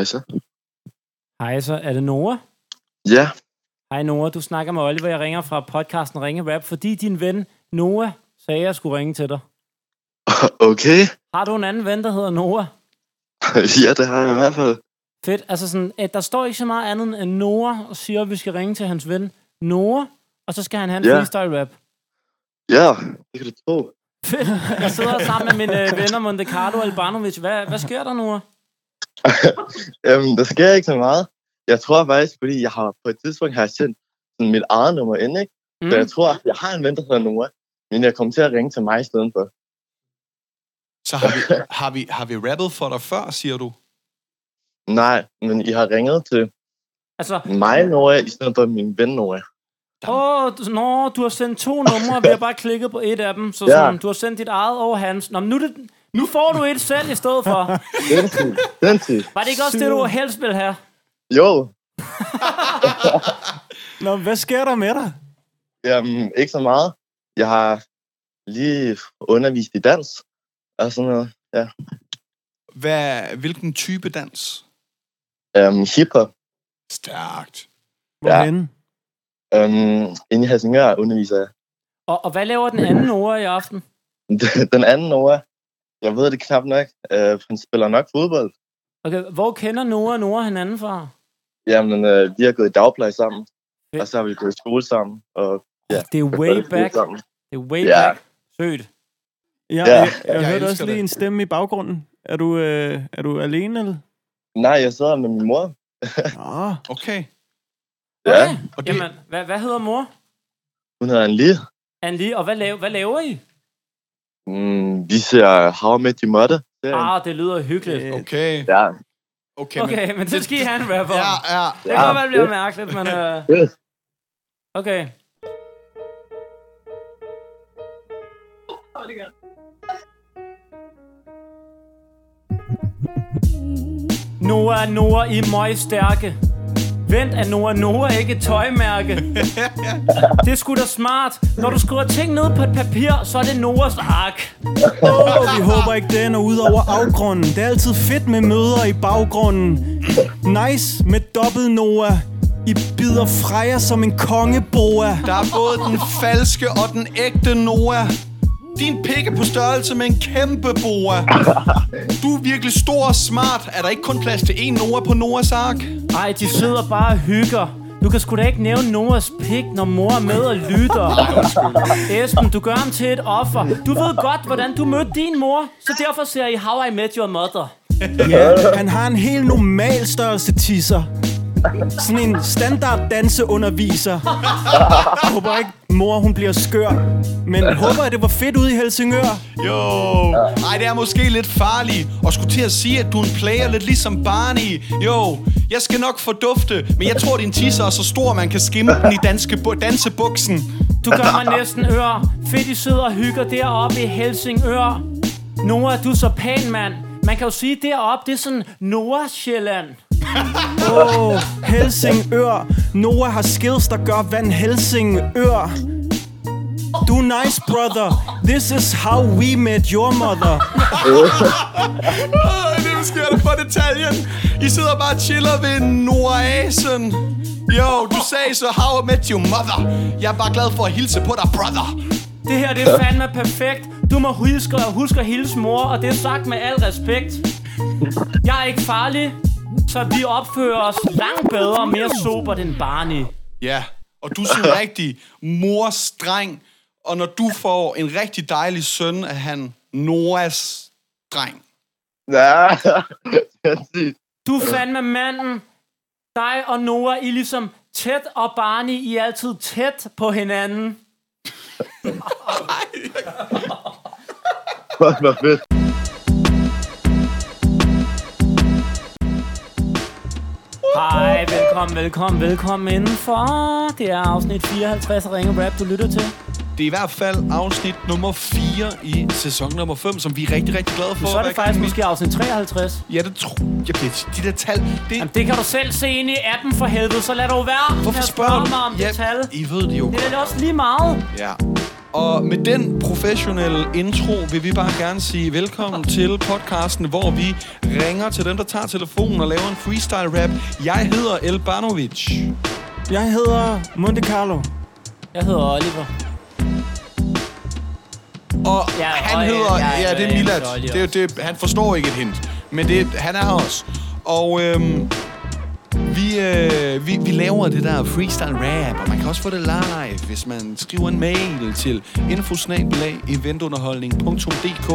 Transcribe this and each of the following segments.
Hej så. Hej, så er det Nora? Ja, Hej Nora, du snakker med Oliver. Jeg ringer fra podcasten Ringe Rap, fordi din ven Nora sagde, at jeg skulle ringe til dig. okay. Har du en anden ven, der hedder Nora? ja, det har jeg i hvert fald. Fedt. Altså sådan, at der står ikke så meget andet end Nora og siger, at vi skal ringe til hans ven Nora, og så skal han have en Ja. freestyle rap. Ja, det kan du tro. Fedt. Jeg sidder sammen med mine øh, venner Monte Carlo og Albanovic. Hvad, hvad sker der, Nora? Jamen, der sker ikke så meget. Jeg tror faktisk, fordi jeg har på et tidspunkt har jeg sendt sådan mit eget nummer ind, ikke? Mm. Så jeg tror, jeg har en ven, der hedder Nora. Men jeg kommer til at ringe til mig i stedet for. Så har vi, har, vi, har vi rappet for dig før, siger du? Nej, men I har ringet til Altså, mig, Nora, i stedet for min ven, Nora. åh, du- nå, du har sendt to numre, og vi har bare klikket på et af dem. Så Ja. sådan, du har sendt dit eget og hans. Nå, men nu, er det, nu får du et selv i stedet for. Sindssygt. Sindssygt. Var det ikke også det, du helst ville have? Jo, Nå, hvad sker der med dig? jamen, ikke så meget. Jeg har lige undervist i dans og sådan noget. Hvad, hvilken type dans? Um, hiphop. Stærkt. Hvorhenne? Um, inde i Helsingør underviser jeg. Og, og hvad laver den anden Nora i aften? Den anden Nora, jeg ved det knap nok. Uh, han spiller nok fodbold. Okay, hvor kender Nora og Nora hinanden fra? Jamen, uh, vi har gået i dagpleje sammen. Fedt. Og så har vi gået i skole sammen. Og ja, Det er way back. sammen. Det er way Ja. back. Sødt. Ja, Ja. jeg, jeg, Jeg hørte også lige det. en stemme i baggrunden. Er du, øh, er du alene, eller? Nej, jeg sidder med min mor. Nå, Okay. Ja, Okay. Jamen, hvad, hvad hedder mor? hun hedder en lige. Anne og hvad, laver, hvad laver I? Mm, vi ser How I Met Your Mother. Ah, det lyder hyggeligt. øh, okay. Ja, Okay, Okay, men det skal I have en rapper. Ja, ja. Det kan godt være, det bliver mærkeligt, men... Uh... Fedt. Okay. Noah er Noah i møg stærke. Vent, er Noah Noah ikke et tøjmærke? Det er sgu da smart. Når du skriver ting ned på et papir, så er det Noahs ark. Åh, vi håber ikke, den er ud over afgrunden. Det er altid fedt med møder i baggrunden. Nice med dobbelt Noah. I bider frejer som en kongeboa. Der er både den falske og den ægte Noah. Din pik er på størrelse med en kæmpe boa. Du er virkelig stor og smart. Er der ikke kun plads til én Noah på Noahs ark? Ej, de sidder bare og hygger. Du kan sgu da ikke nævne Noahs pik, når mor er med og lytter. Esben, du gør ham til et offer. Du ved godt, hvordan du mødte din mor, så derfor ser I How I Met Your Mother. Ja, han har en helt normal størrelse tisser. Sådan en standard danseunderviser. Jeg håber ikke, mor hun bliver skør. Men håber, at det var fedt ude i Helsingør. Jo. Ej, det er måske lidt farligt. Og skulle til at sige, at du er en player lidt ligesom Barney. Jo, jeg skal nok fordufte, men jeg tror, din tisser er så stor, man kan skimme den i danske bu- dansebuksen. Du gør mig næsten ør. Fedt, I sidder og hygger deroppe i Helsingør. Noah, du er så pæn, mand. Man kan jo sige, deroppe, det er sådan Nordsjælland. Åh, oh, Helsingør. Noah har skills, der gør Van Helsingør. Du er nice, brother. This is how we met your mother. Det sker der for detaljen. I sidder bare og chiller ved Noasen. Jo, du sagde så, how I met your mother. Jeg er bare glad for at hilse på dig, brother. Det her, det er fandme perfekt. Du må huske, huske at hilse mor, og det er sagt med al respekt. Jeg er ikke farlig, så vi opfører os langt bedre og mere sobert end Barney. Ja, og du er sådan en rigtig mors dreng. Og når du får en rigtig dejlig søn, er han Noahs dreng. Ja. Du er fandme manden. Dig og Noah, I er ligesom tæt, og Barney, I er altid tæt på hinanden. Fuck, hvor fedt. Hej, velkommen, velkommen, velkommen indenfor. Det er afsnit 54 af Ringe Rap, du lytter til. Det er i hvert fald afsnit nummer 4 i sæson nummer 5, som vi er rigtig, rigtig glade for. Så er det Hvad faktisk vi- måske afsnit 53. Ja, det tror jeg. De der tal, det... Jamen, det kan du selv se ind i appen for helvede, så lad deg være Hvorfor spørger spørge du? mig om det tal. I ved det jo Det er også lige meget. Ja. Og med den professionelle intro vil vi bare gerne sige velkommen til podcasten, hvor vi ringer til dem, der tager telefonen og laver en freestyle rap. Jeg hedder Elbanovic. Jeg hedder Monte Carlo. Jeg hedder Oliver. Og Ja, han og, øh, hedder... ja, Ja, det er ja, Milad. Det, det, han forstår ikke et hint. Men det, han er her også. Og øhm, vi, øh, vi, vi laver det der freestyle rap, og man kan også få det live, hvis man skriver en mail til infosnabelag.eventunderholdning.dk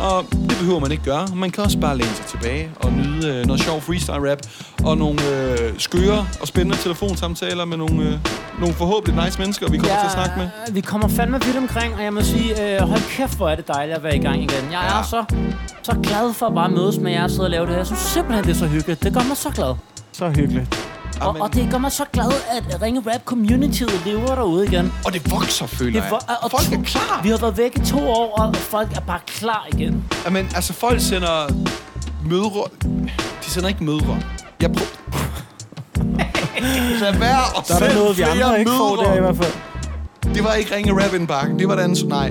Og det behøver man ikke gøre. Man kan også bare læne sig tilbage og nyde øh, noget sjov freestyle rap og nogle øh, skøre og spændende telefonsamtaler med nogle, øh, nogle forhåbentlig nice mennesker, vi kommer til at snakke med. Vi kommer fandme vidt omkring, og jeg må sige, øh, hold kæft, hvor er det dejligt at være i gang igen. Jeg er Ja. så, så glad for at bare mødes med jer og sidde og lave det her. Jeg synes simpelthen, det er så hyggeligt. Det gør mig så glad. Så hyggeligt. Og, Amen. og det gør mig så glad, at Ringe Rap Communityet lever derude igen. Og det vokser, føler Det jeg. for, og Folk to- er klar. Vi har været væk i to år, og folk er bare klar igen. Jamen, altså, folk sender mødre... De sender ikke mødre. Jeg prøver... Lad være at Der er der noget, vi andre ikke får mødre. der i hvert fald. Det var ikke ringe rap indbakken. Det var den... Nej.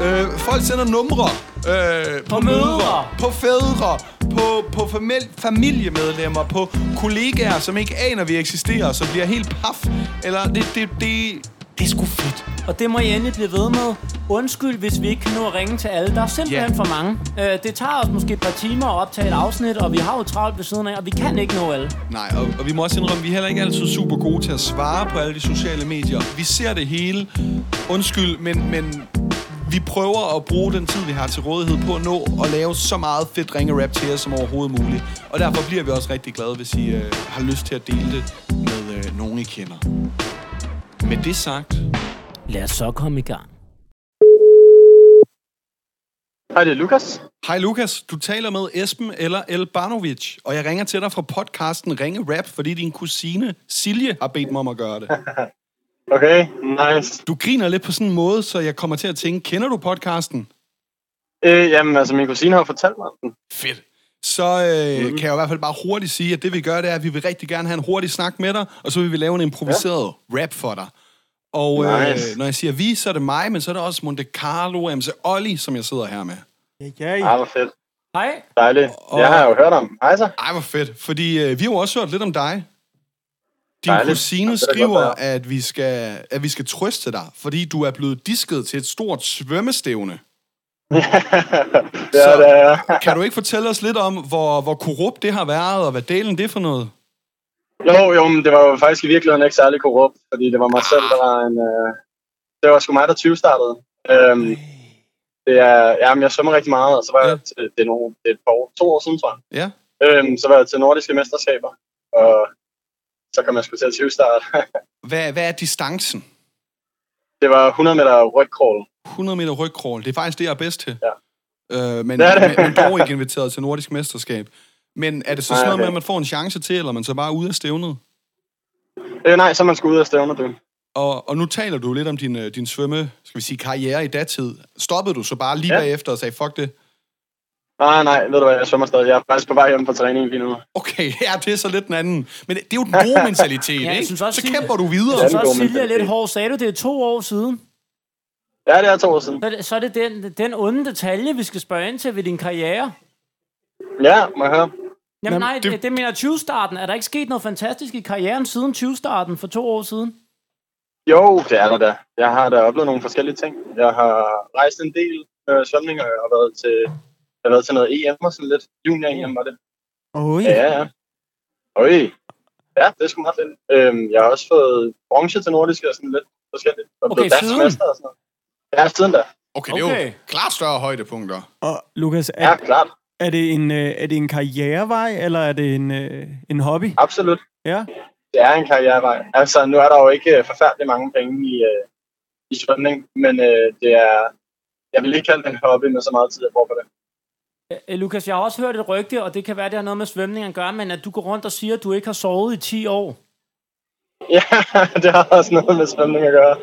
Øh, folk sender numre. Øh, på, På mødre. mødre. På fædre. På, på famil- familiemedlemmer. På kollegaer, som ikke aner, vi eksisterer, som bliver helt paf. Eller det, det, det, det er sgu fedt. Og det må I endelig blive ved med. Undskyld, hvis vi ikke kan nå at ringe til alle. Der er simpelthen Ja. for mange. Øh, det tager os måske et par timer at optage et afsnit, og vi har jo travlt ved siden af, og vi kan ikke nå alle. Nej, og, og vi må også indrømme, at vi er heller ikke altid super gode til at svare på alle de sociale medier. Vi ser det hele. Undskyld, men, men vi prøver at bruge den tid, vi har til rådighed på at nå og lave så meget fedt ringe-rap til jer som overhovedet muligt. Og derfor bliver vi også rigtig glade, hvis I øh, har lyst til at dele det med øh, nogen, I kender. Med det sagt, Lad os så komme i gang. Hej, det er Lukas. Hej Lukas, du taler med Esben eller Elbanovic, og jeg ringer til dig fra podcasten Ringe Rap, fordi din kusine Silje har bedt mig om at gøre det. Okay, nice. Du griner lidt på sådan en måde, så jeg kommer til at tænke, kender du podcasten? Øh, jamen, altså, min kusine har fortalt mig den. Fedt. Så øh, mm. kan jeg i hvert fald bare hurtigt sige, at det vi gør, det er, at vi vil rigtig gerne have en hurtig snak med dig, og så vil vi lave en improviseret ja. rap for dig. Og øh, Nice. når jeg siger vi, så er det mig, men så er det også Monte Carlo, MC Olli, som jeg sidder her med. Ja, ja. Ej, hvor fedt. Hej. Dejligt. Og- Jeg har jo hørt om. Hej så. Ej, hvor fedt. Fordi øh, vi har jo også hørt lidt om dig. Din Dejligt. kusine er godt skriver, være. at vi, skal, at vi skal trøste dig, fordi du er blevet disket til et stort svømmestævne. ja, Så- det er Kan du ikke fortælle os lidt om, hvor, hvor korrupt det har været, og hvad delen det for noget? Jo, jo, men det var jo faktisk i virkeligheden ikke særlig korrupt, fordi det var mig selv, der var en... Øh, det var sgu mig, der 20 startede. Øhm, det er, jamen, jeg svømmer rigtig meget, og så var Ja. jeg til, det, er nogle, det er et par år, to år siden, tror jeg. Ja. Øhm, så var jeg til nordiske mesterskaber, og så kom jeg sgu til at 20 start. Hvad, hvad er distancen? det var 100 meter rygcrawl. 100 meter rygcrawl. Det er faktisk det, jeg er bedst til. Ja. Øh, men, Det det. men, men dog ikke inviteret til nordisk mesterskab. Men er det så sådan noget med, at man får en chance til, eller er man så bare ude af stævnet? Øh, nej, så man skulle ud af stævner, du. Og, og nu taler du lidt om din, øh, din svømme, skal vi sige, karriere i datid. Stoppede du så bare lige. Ja. bagefter og sagde, fuck det? Nej, nej, ved du hvad, jeg svømmer stadig. Jeg er faktisk på vej hjem fra træning lige nu. Okay, ja, det er så lidt den anden. Men det, det er jo den gode mentalitet, Ja, jeg ikke? synes også, så kæmper du Jeg videre. synes Ja, også, god Silje er lidt hård. Sagde du, det er to år siden? Ja, det er to år siden. Så er det, så er det den, den onde detalje, vi skal spørge ind til ved din karriere. Ja, må jeg høre. Jamen Jamen, nej, det- det, mener 20-starten. Er der ikke sket noget fantastisk i karrieren siden 20-starten for to år siden? Jo, det er der da. Jeg har da oplevet nogle forskellige ting. Jeg har rejst en del øh, svømning, og jeg har været til, jeg har været til noget EM og sådan lidt. Junior-EM var det. Oj. Ja, ja, ja. Øj. Ja, det er sgu meget fedt. Øhm, jeg har også fået bronze til nordiske og sådan lidt forskelligt. Og Okay, blevet dansk siden? mester og sådan noget. Ja, siden da. Okay, det er jo Okay. klart større højdepunkter. Og Lukas, Ja, er, klart. er, det en, øh, er det en karrierevej, eller er det en, øh, en hobby? Absolut. Ja. Det er en karrierevej. Altså, nu er der jo ikke øh, forfærdelig mange penge i, i svømning, men øh, det er, jeg vil ikke kalde det en hobby med så meget tid, jeg bruger på det. Øh, Lukas, jeg har også hørt et rygte, og det kan være, det har noget med svømning at gøre, men at du går rundt og siger, at du ikke har sovet i 10 år. Ja, det har også noget med svømning at gøre.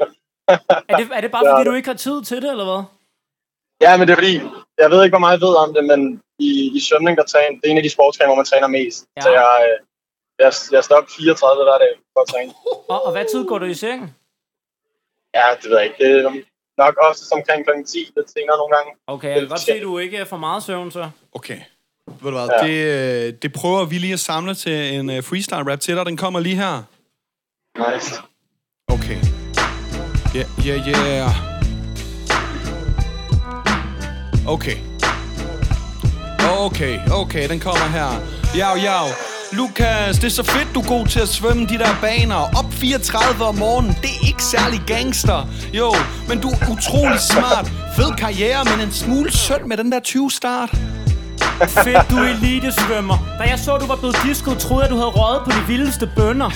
Er det, er det bare, Det fordi det. du ikke har tid til det, eller hvad? Ja, men det er fordi, jeg ved ikke, hvor meget jeg ved om det, men i, i svømning, der træner, det er en af de sportsgrene, hvor man træner mest. Ja. Så jeg, øh, jeg, jeg står op 34 hver dag for at træne. Og, og hvad tid går du i seng? Ja, det ved jeg ikke. Det, nok også omkring kl. 10, lidt senere nogle gange. Okay, jeg kan godt se, at du ikke får meget søvn, så. Okay. Ved du hvad, ja. det, øh, det prøver vi lige at samle til en uh, freestyle rap til dig. Den kommer lige her. Nice. Okay. Yeah, yeah, yeah. Okay. Okay, okay, den kommer her. Jau, jau. Lukas, det er så fedt, du er god til at svømme de der baner. Op 34 om morgenen, det er ikke særlig gangster. Jo, men du er utrolig smart. Fed karriere, men en smule sødt med den der 20-start. Fedt, du er elitesvømmer. Da jeg så, du var blevet disket, troede jeg, du havde røget på de vildeste bønder.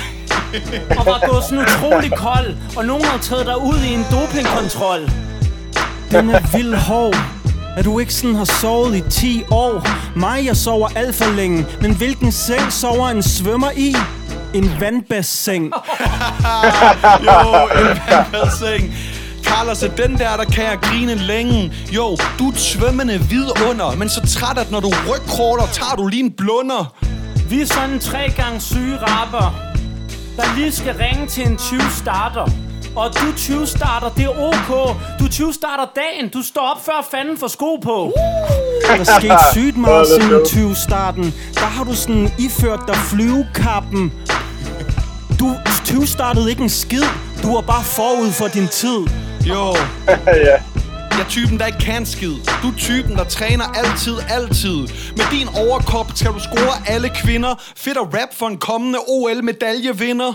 Og var gået sådan utrolig kold, og nogen havde taget dig ud i en dopingkontrol. Den er vild hård. At du ikke sådan har sovet i 10 år. Mig, jeg sover alt for længe. Men hvilken seng sover en svømmer i? En vandbassin. Jo, en vandbassin. Carlos er den der, der kan jeg grine længe. Jo, du er svømmende vidunder, men så træt, at når du rygkråler, tager du lige en blunder. Vi er sådan en tre gange syge rapper, der lige skal ringe til en 20 starter. Og du 20 starter, det er ok. Du 20 starter dagen. Du står op før fanden for sko på. Der skete sygt meget siden 20 starten. Der har du sådan iført dig flyvekappen. Du 20 startede ikke en skid. Du var bare forud for din tid. Jo, ja. jeg er typen, der ikke kan skid. Du er typen, der træner altid, altid. Med din overkop skal du score alle kvinder. Fedt at rap for en kommende OL-medaljevinder.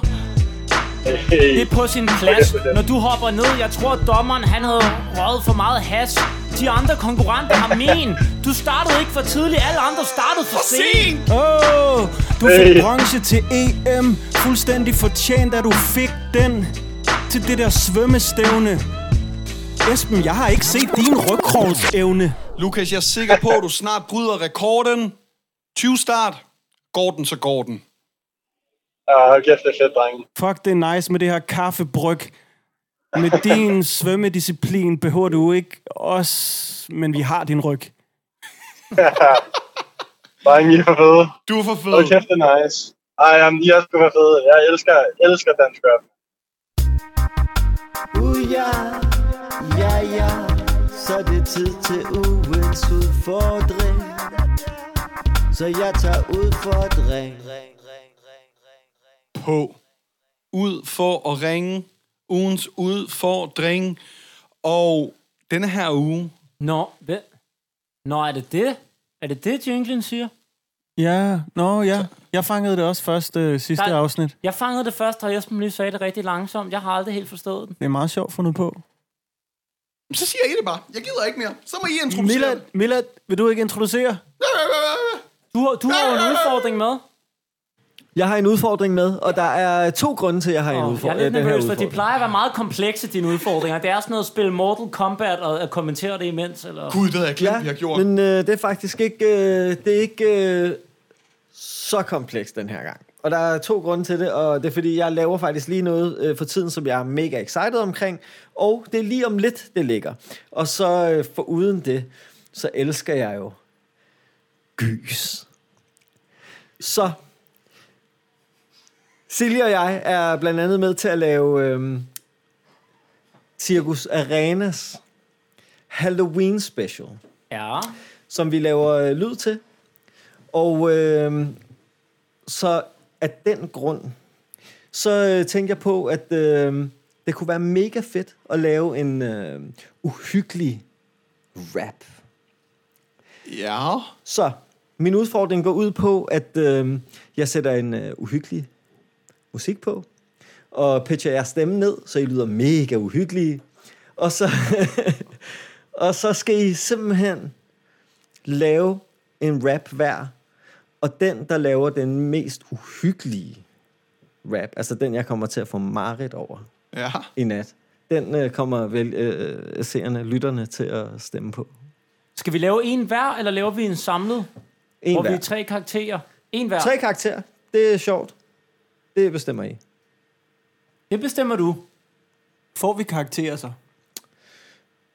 Det er på sin plads, når du hopper ned. Jeg tror, dommeren han havde røget for meget has. De andre konkurrenter har men. Du startede ikke for tidligt. Alle andre startede for sent. Åh, oh, du fik bronze til EM. Fuldstændig fortjent, at du fik den til det der svømmestævne. Esben, jeg har ikke set din rygkrovsevne. Lukas, jeg er sikker på, at du snart bryder rekorden. 20 start. Går den, så går den. Ja, hold kæft, det er fedt, drenge. Fuck, det er nice med det her kaffebryg. Med din svømmedisciplin behøver du ikke os, men vi har din ryg. Drenge, I er for fede. Du er for fed. Hold kæft, det er nice. Ej, jamen, I er sgu for fede. Jeg elsker, elsker dansk rap. Uh, ja, ja, ja, så er det tid til ugens udfordring. Så jeg tager udfordring. På. Ud for at ringe. Ugens udfordring. Og denne her uge, Nå, hvad? Nå, er det det? Er det det, jinglen siger? Ja, nå ja. Jeg fangede det også først øh, sidste Der- afsnit. Jeg fangede det først, og Jesper lige sagde det rigtig langsomt. Jeg har aldrig helt forstået den. Det er meget sjovt fundet på. så siger I det bare. Jeg gider ikke mere. Så må I introducere Milad, det. Milad, vil du ikke introducere? Du, har- du har jo en udfordring med. Jeg har en udfordring med, og der er to grunde til, at jeg har en Oh, jeg udfordring. er lidt nervøs, for de plejer at være meget komplekse, dine udfordringer. Det er sådan noget at spille Mortal Kombat og at kommentere det imens. Eller... Gud, det havde jeg glemt, vi har gjort. men øh, det er faktisk ikke, øh, det er ikke øh, så komplekst den her gang. Og der er to grunde til det, og det er fordi, jeg laver faktisk lige noget øh, for tiden, som jeg er mega excited omkring, og det er lige om lidt, det ligger. Og så øh, for uden det, så elsker jeg jo gys. Så Silje og jeg er blandt andet med til at lave øh, Circus Arenas Halloween special Ja. som vi laver øh, lyd til. Og øh, så af den grund, så øh, tænkte jeg på, at øh, det kunne være mega fedt at lave en øh, uhyggelig rap. Ja. Så min udfordring går ud på, at øh, jeg sætter en øh, uhyggelig musik på, og pitcher jeres stemme ned, så I lyder mega uhyggelige. Og så, og så skal I simpelthen lave en rap hver, og den, der laver den mest uhyggelige rap, altså den, jeg kommer til at få mareridt over Ja. i nat, den øh, kommer vel øh, seerne, lytterne til at stemme på. Skal vi lave en hver, eller laver vi en samlet? En hvor vi hver. er tre karakterer. En hver. Tre karakterer, det er sjovt. Det bestemmer I. Det bestemmer du. Får vi karakterer så?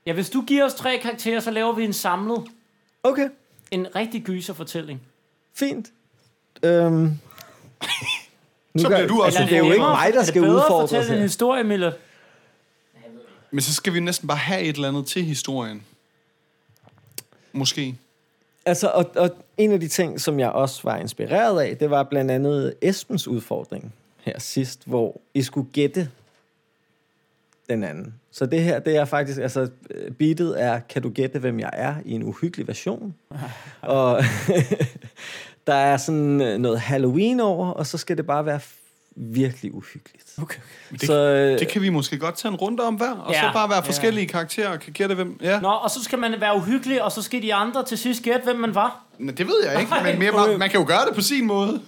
Ja, hvis du giver os tre karakterer, så laver vi en samlet. Okay, En rigtig gyserfortælling. fint. Øhm, nu Så bliver du også altså, det er jo ikke mig, der Er skal det bedre at fortælle en historie, Mille? Men så skal vi næsten bare have et eller andet til historien. Måske. Altså, og, og en af de ting, som jeg også var inspireret af, det var blandt andet Esbens udfordring her sidst, hvor I skulle gætte den anden. Så det her, det er faktisk, altså beatet er, kan du gætte, hvem jeg er, i en uhyggelig version. og der er sådan noget Halloween over, og så skal det bare være virkelig uhyggeligt. Okay. Det, Så, øh, det kan vi måske godt tage en runde om hver, og Ja. så bare være Ja. forskellige karakterer og kan gætte hvem. Ja, Nå, og så skal man være uhyggelig, og så skal de andre til sidst gætte, hvem man var. Men det ved jeg ikke, men mere, man, man kan jo gøre det på sin måde.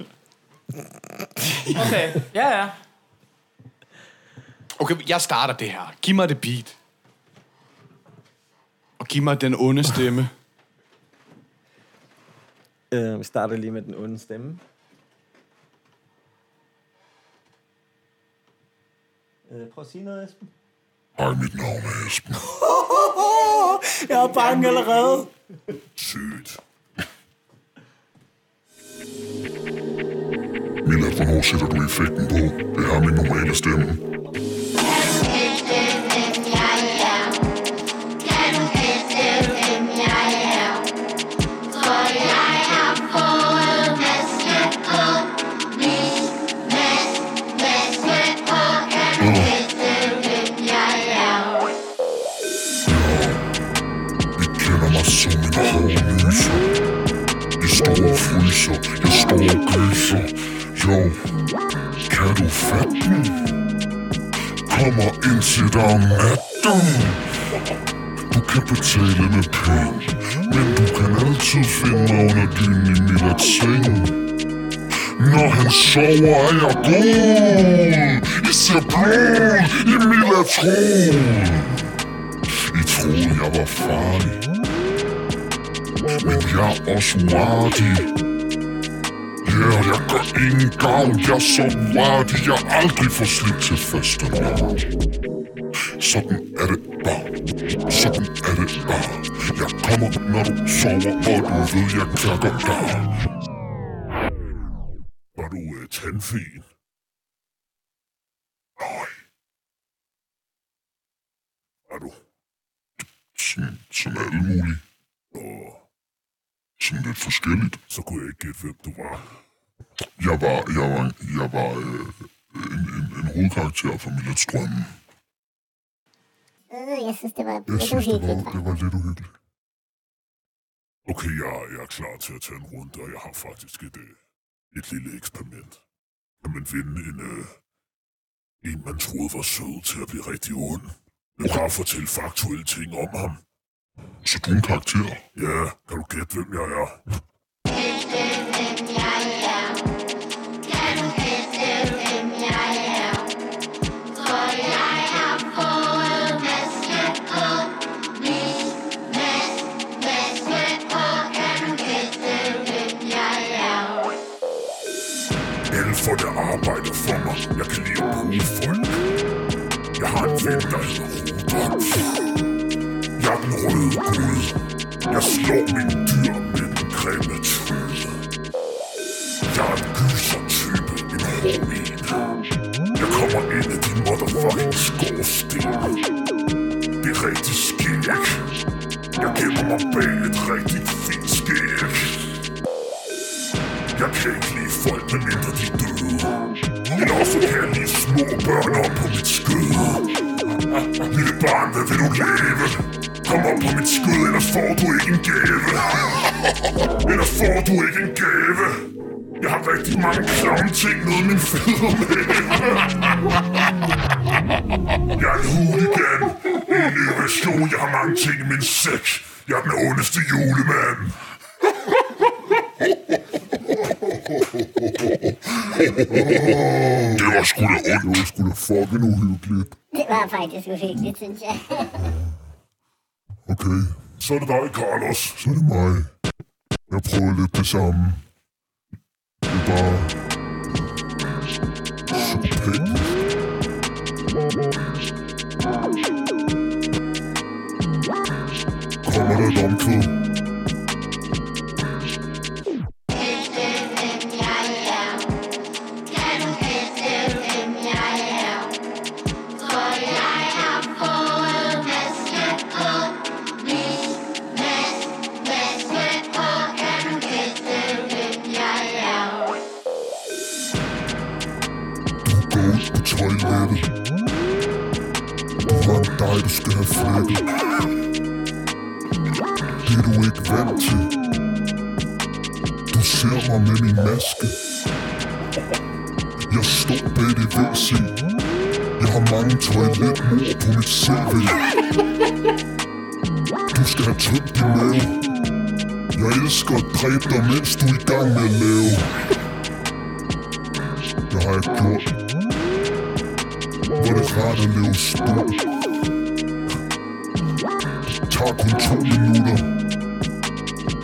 Okay, ja, ja. Okay, jeg starter det her. Giv mig det beat. Og giv mig den onde stemme. Øh, vi starter lige med den onde stemme. Prøv at sige noget, Esben. Hej, mit navn er Esben. Jeg er bange allerede. Sygt. Mila, hvornår sætter du effekten på? Det er min normale stemme. Betale med penge, men du kan altid finde mig under dynen i Milats seng. Når han sover, er jeg god. I ser blod i Milats hoved. I troede, jeg var farlig Men jeg er også uartig Ja, yeah, jeg gør ingen gavn Jeg er så uartig Jeg aldrig får slip til faste navn Sådan sover Og du ved, jeg klakker dig Var du uh, tandfen? Nej Er du sådan, sådan alle mulige. Og sådan lidt forskelligt. Så kunne jeg ikke gætte, hvem du var. Jeg var, jeg var, jeg var øh, en, en, en hovedkarakter fra Millet Strømmen. Øh, jeg synes, det var Jeg synes, det var, det var lidt uhyggeligt. Okay, jeg, jeg er klar til at tage en runde, og jeg har faktisk et, øh, et lille eksperiment. Kan man finde en, øh, en, man troede var sød til at blive rigtig ond? Men bare fortælle faktuelle ting om ham. Så du er en karakter? Ja, kan du gætte, hvem jeg er? Arbejder for mig. Jeg kan lide at bruge folk. Jeg har en ven, der hedder Rudolf. Jeg er den røde gud. Jeg slår mine dyr med den grimme tude. Jeg er en gyser-type, en hård en. Jeg kommer ind i din motherfucking skorsten. Det er rigtig skæg. Jeg gemmer mig bag et rigtig fint skæg. Jeg kan ikke folk folk, medmindre de døde. Eller også kan jeg små børn op på mit skød. Lille barn, hvad vil du lave? Kom op på mit skød, ellers får du ikke en gave. Ellers får du ikke en gave. Jeg har rigtig mange klamme ting nede i min fødder med. Jeg er en hooligan. En ny version. Jeg har mange ting i min sæk. Jeg er den ondeste julemand. Det var sgu da ondt. Det var sgu da fucking uhyggeligt. Det var faktisk uhyggeligt, synes jeg. Okay. Så er det dig, Carlos. Så er det mig. Jeg prøver lidt det samme. Det er bare... Psykopatisk. Kommer der et omkvæd? Skal have flækket Det er du ikke vant til. Du ser mig med min maske. Jeg står bag det WC. Jeg har mange toiletmord på mit CV Du skal have tømt din mave. Jeg elsker at dræbe dig, mens du er i gang med at lave. Det har jeg gjort. Hvor det rart at leve stort tager kun to minutter.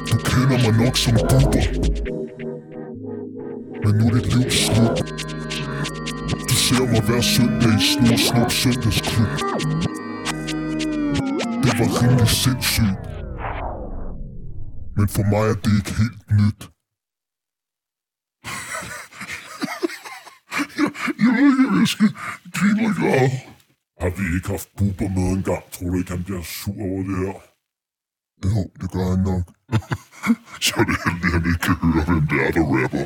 Du kender mig nok som buber Men nu er dit liv slut. Du ser mig hver søndag i Snor Snup Søndagsklub. Det var rimelig sindssygt. Men for mig er det ikke helt nyt. Jeg jeg ved ikke, hvad jeg skal grine eller græde vi ikke haft buber med engang? Tror du ikke, han bliver sur over det her? Jo, det gør han nok. Så er det heldigt, at han ikke kan høre, hvem det er, der rapper.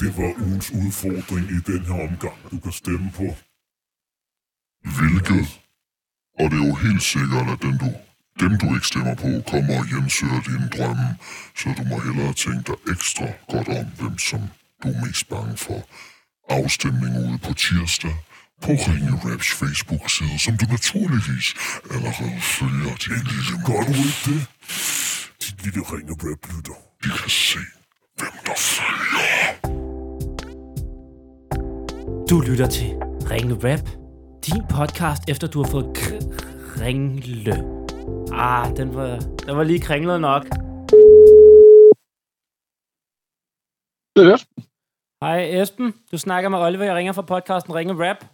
Det var ugens udfordring i den her omgang, du kan stemme på. Hvilket? Og det er jo helt sikkert, at dem du, dem du ikke stemmer på, kommer og hjemsøger dine drømme, så du må hellere tænke dig ekstra godt om, hvem som du er mest bange for. Afstemning ude på tirsdag på Ringe Raps Facebook-side, som du naturligvis allerede følger din lille Gør du ikke det? Din lille Ringe Rap-lytter. De kan se, hvem der følger. Du lytter til Ringe Rap. Din podcast, efter du har fået kringle. Ah, den var, den var lige kringlet nok. Det er Esben. Hej Esben, du snakker med Oliver, jeg ringer fra podcasten Ringe Rap.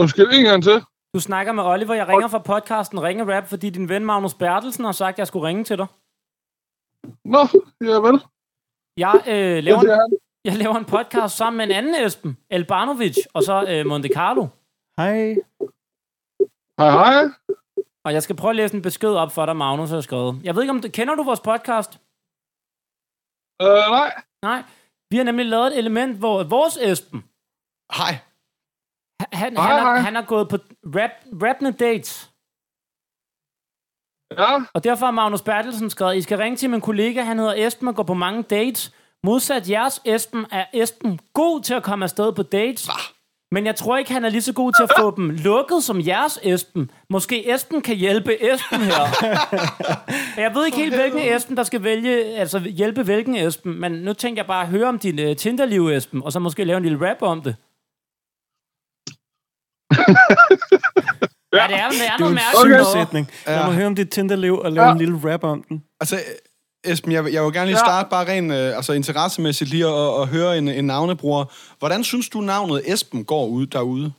Undskyld, en gang til. Du snakker med Oliver, jeg ringer fra podcasten Ringe Rap, fordi din ven Magnus Bertelsen har sagt, at jeg skulle ringe til dig. Nå, ja vel. Jeg, øh, Ja, laver, det er en, jeg laver en podcast sammen med en anden Esben, Elbanovic, og så øh, Monte Carlo. Hej. Hej, hej. Og jeg skal prøve at læse en besked op for dig, Magnus har skrevet. Jeg ved ikke, om du kender du vores podcast? Øh, nej. Nej. Vi har nemlig lavet et element, hvor vores Esben, Hej. Han, Hej, han, hej. er, han er gået på rap, rappende dates. Ja, Og derfor har Magnus Bertelsen skrevet, I skal ringe til min kollega, han hedder Esben og går på mange dates. Modsat jeres Esben er Esben god til at komme afsted på dates. Men jeg tror ikke, han er lige så god til at få dem lukket som jeres Esben. Måske Esben kan hjælpe Esben her. jeg ved ikke helt, hvilken Esben, der skal vælge, altså hjælpe hvilken Esben. Men nu tænker jeg bare at høre om din uh, Tinderliv, Esben, og så måske lave en lille rap om det. ja, det er, det er noget en mærkeligt sætning. Lad mig høre om dit Tinderliv og lave Ja. en lille rap om den. Altså, Esben, jeg, jeg vil gerne lige Ja. starte bare rent øh, altså interessemæssigt lige at, at høre en, en navnebror. Hvordan synes du, navnet Esben går ud derude?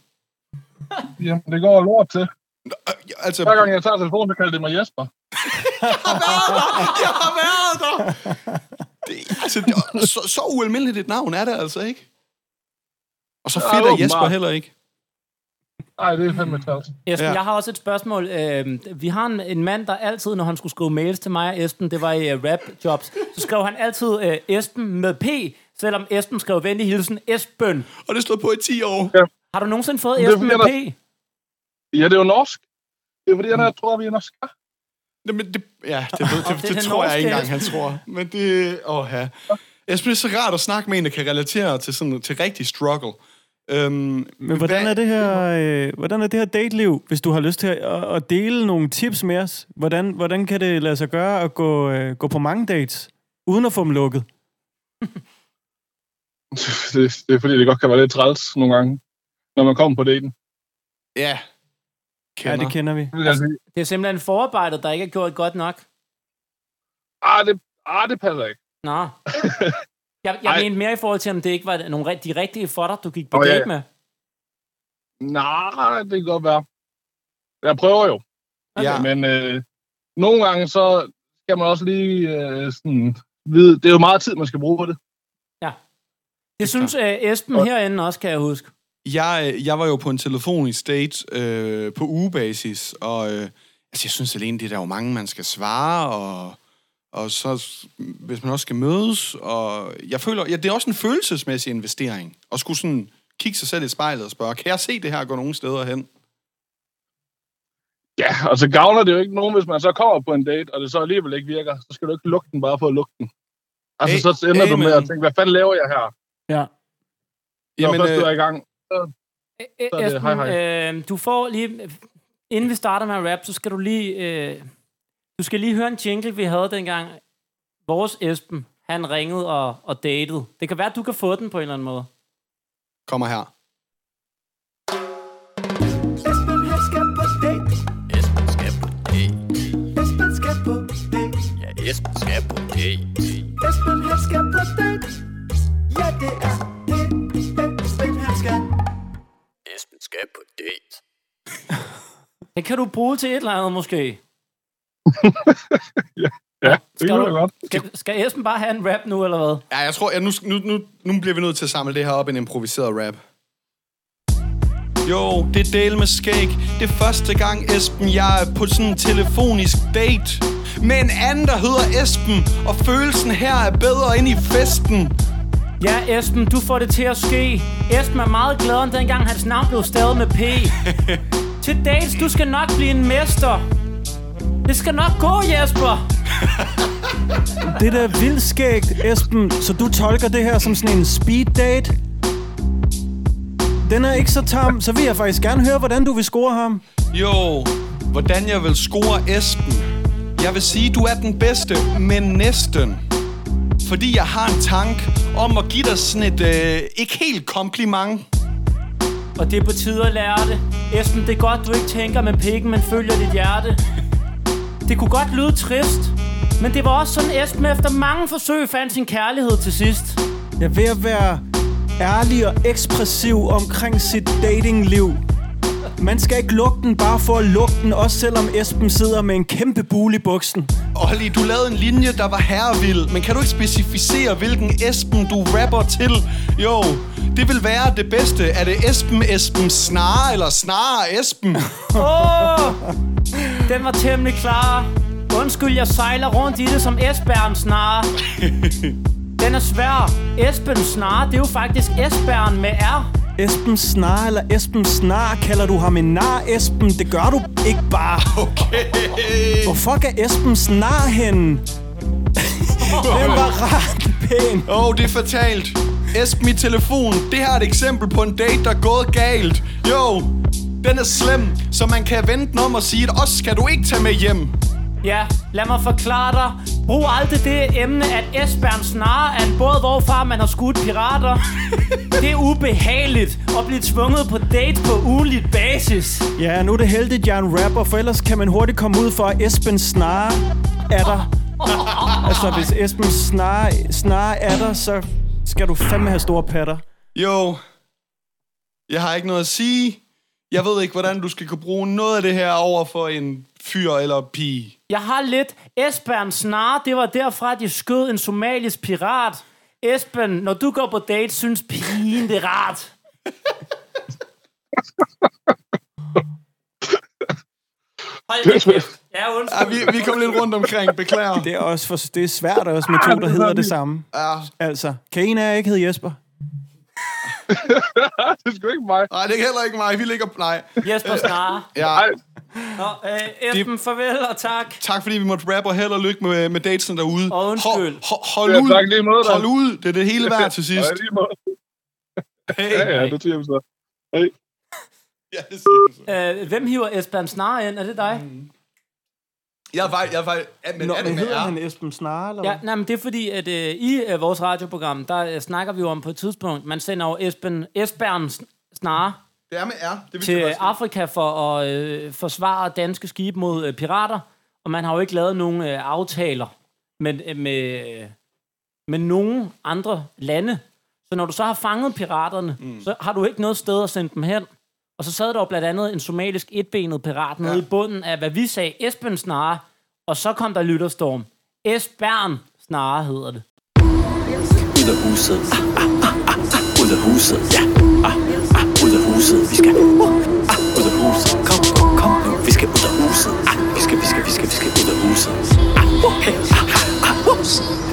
jamen, det går lort til. Øh, altså, Hver gang jeg tager telefonen, så kalder det mig Jesper. jeg har været der! Det, altså, det, så, så ualmindeligt et navn er det altså ikke. Og så Ja, fedt er. Jesper heller ikke. Nej, det er fandme træls. Esben, Ja. ja. jeg har også et spørgsmål. Øh, vi har en, en mand, der altid, når han skulle skrive mails til mig og Esben, det var i uh, rap jobs, så skrev han altid uh, Esben med P, selvom Esben skrev venlig hilsen Esben. Og det stod på i 10 år. Har du nogensinde fået Esben med P? Ja, det er jo norsk. Det er fordi, jeg tror, vi er norsk. Jamen, det, ja, det, det, det, det det, tror jeg ikke engang, han tror. Men det... Åh, ja. Esben, det er så rart at snakke med en, der kan relatere til, sådan, til rigtig struggle. Øhm, Men hvordan er det her, øh, hvordan er det her dateliv, hvis du har lyst til at, at, dele nogle tips med os? Hvordan, hvordan kan det lade sig gøre at gå, øh, gå på mange dates, uden at få dem lukket? Det, det er fordi, det godt kan være lidt træls nogle gange, når man kommer på daten. Ja. Ja, Kender. det kender vi. Jeg sige. Det er simpelthen forarbejdet, der ikke er gjort godt nok. Ah, det, ah, det passer ikke. Nå. Jeg, jeg Ej. mente mere i forhold til, om det ikke var nogle, de rigtige for dig, du gik på Åh, ja, date ja. med. Nej, det kan godt være. Jeg prøver jo. Ja. Men øh, nogle gange, så skal man også lige øh, sådan, vide, det er jo meget tid, man skal bruge på det. Det synes uh, Esben Og- herinde også, kan jeg huske. Jeg, jeg var jo på en telefonisk date øh, på ugebasis, og øh, altså, jeg synes alene, det er der jo mange, man skal svare, og, og så hvis man også skal mødes, og jeg føler, ja, det er også en følelsesmæssig investering, at skulle sådan kigge sig selv i spejlet og spørge, kan jeg se det her gå nogen steder hen? Ja, og så gavner det jo ikke nogen, hvis man så kommer på en date, og det så alligevel ikke virker. Så skal du ikke lukke den bare for at lukke den. Altså, Hey, så ender du med at tænke, hvad fanden laver jeg her? Ja. Når Jamen, først du øh, er i gang. Så, Så er det Esben, hej, hej. øh, du får lige... Inden vi starter med at rap, så skal du lige... Øh, du skal lige høre en jingle, vi havde dengang. Vores Esben, han ringede og, og datede. Det kan være, at du kan få den på en eller anden måde. Kommer her. Esben, han skal på date. Esben skal på date. Esben skal på date. Ja, Esben skal på date. Esben, han skal på date. Ja, det er det, Esben, han skal. Esben skal på date. Det kan du bruge til et eller andet, måske. ja, det Skal du- jeg godt. Skal, skal Esben bare have en rap nu, eller hvad? Ja, jeg tror, ja, nu, nu, nu, nu bliver vi nødt til at samle det her op i en improviseret rap. Jo, det er del med skæg. Det er første gang, Esben, jeg er på sådan en telefonisk date. Med en anden, der hedder Esben, og følelsen her er bedre end i festen. Ja, Esben, du får det til at ske. Esben er meget gladere end dengang hans navn blev stavet med P. til dates, du skal nok blive en mester. Det skal nok gå, Jesper. Det er da vildt skægt, Esben. Så du tolker det her som sådan en speed date? Den er ikke så tam, så vil jeg faktisk gerne høre, hvordan du vil score ham. Jo, hvordan jeg vil score Esben. Jeg vil sige, du er den bedste, men næsten. Fordi jeg har en tank om at give dig sådan et øh, ikke helt kompliment. Og det er på tide at lære det. Esben, det er godt, du ikke tænker med pikken, men følger dit hjerte. Det kunne godt lyde trist, men det var også sådan, Esben efter mange forsøg fandt sin kærlighed til sidst. Jeg er ved at være ærlig og ekspressiv omkring sit datingliv. Man skal ikke lukke den bare for at lukke den, også selvom Esben sidder med en kæmpe bul i buksen. Olli, du lavede en linje, der var herrevild, men kan du ikke specificere, hvilken Esben du rapper til? Jo, det vil være det bedste. Er det Esben, Esben Snare, eller Snare Esben? Åh, oh, den var temmelig klar. Undskyld, jeg sejler rundt i det som Esbern snare. Den er svær. Esben snare, det er jo faktisk Esbern med R. Esben Snar eller Esben Snar, kalder du ham en nar, Esben? Det gør du ikke bare. Okay. Hvor fuck er Esben Snar henne? Den var ret pæn. Åh, oh, det er fatalt. Esben i telefon, det her er et eksempel på en date, der er gået galt. Jo, den er slem, så man kan vente om og sige, at os skal du ikke tage med hjem. Ja, lad mig forklare dig. Brug aldrig det emne, at Esbern snare er en båd, hvorfra man har skudt pirater. det er ubehageligt at blive tvunget på date på ugenligt basis. Ja, nu er det heldigt, jeg er en rapper, for ellers kan man hurtigt komme ud for, at Esben Snar er der. altså, hvis Esben Snar, Snar er der, så skal du fandme have store patter. Jo, jeg har ikke noget at sige. Jeg ved ikke, hvordan du skal kunne bruge noget af det her over for en fyr eller pige. Jeg har lidt Esbern snare, det var derfra, de skød en somalisk pirat. Esben, når du går på date, synes pigen det er rart. Hold kæft. Ja, undskyld. Ja, vi, vi kom lidt rundt omkring, beklager. Det er, også for, det er svært også med to, der hedder det samme. Ja. Altså, kan en af jer ikke hedde Jesper? det er sgu ikke mig. Nej, det er heller ikke mig. Vi ligger... Nej. Jesper Snare. Ja. Nej, Nå, øh, Esben, farvel og tak. Tak fordi vi måtte rappe, og held og lykke med, med datesen derude. Og undskyld. Hold, hold, hold Ja, ud. tak lige måde, hold ud. Det er det hele værd til sidst. Ja, lige måde. Hey. Ja, ja, det siger vi så. Hey. Ja, det siger du så. Øh, hvem hiver Esbern Snare ind? Er det dig? Jeg er faktisk... Jeg er faktisk ja, men Nå, er det men med hedder R? han Esben Snar, eller Ja, hvad? nej, men det er fordi, at øh, i øh, vores radioprogram, der øh, snakker vi jo om på et tidspunkt, man sender jo Esben, Esbern Snare Det er med R. Det vidste til jeg faktisk. Afrika for at øh, forsvare danske skibe mod øh, pirater, og man har jo ikke lavet nogen øh, aftaler med, øh, med, øh, med nogen andre lande. Så når du så har fanget piraterne, mm. så har du ikke noget sted at sende dem hen. Og så sad der jo blandt andet en somalisk etbenet pirat nede Ja. i bunden af, hvad vi sagde, Esben Snare, og så kom der lytterstorm. Esbern Snare hedder det. Ud af huset. Ah, ah, ah, ah. Ud af huset. Ja. Ah, ah, ud af huset. Vi skal. Uh, ah, ud af huset. Kom, kom, kom nu. Vi skal ud af huset. Ah, vi skal, vi skal, vi skal, vi skal ud af huset. Ah, uh, ah, ah, ah, uh.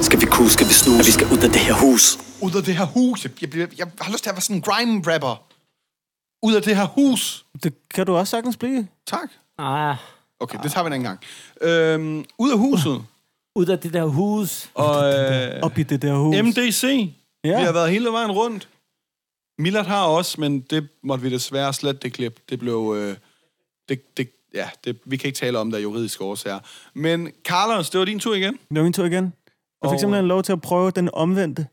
Skal vi kunne, skal vi snuse? Vi skal ud af det her hus. Ud af det her hus. Jeg, jeg, bliver- jeg har lyst til at være sådan en grime-rapper. Ud af det her hus. Det kan du også sagtens blive. Tak. Ah, Okay, det tager vi en anden gang. Øhm, ud af huset. ud af det der hus. Og øh, Op i det der hus. MDC. Ja. Vi har været hele vejen rundt. Millard har også, men det måtte vi desværre slet det klip. Det blev... Øh, det, det, ja, det, vi kan ikke tale om det af juridiske årsager. Men Carlos, det var din tur igen. Det var min tur igen. Jeg fik Og- simpelthen lov til at prøve den omvendte.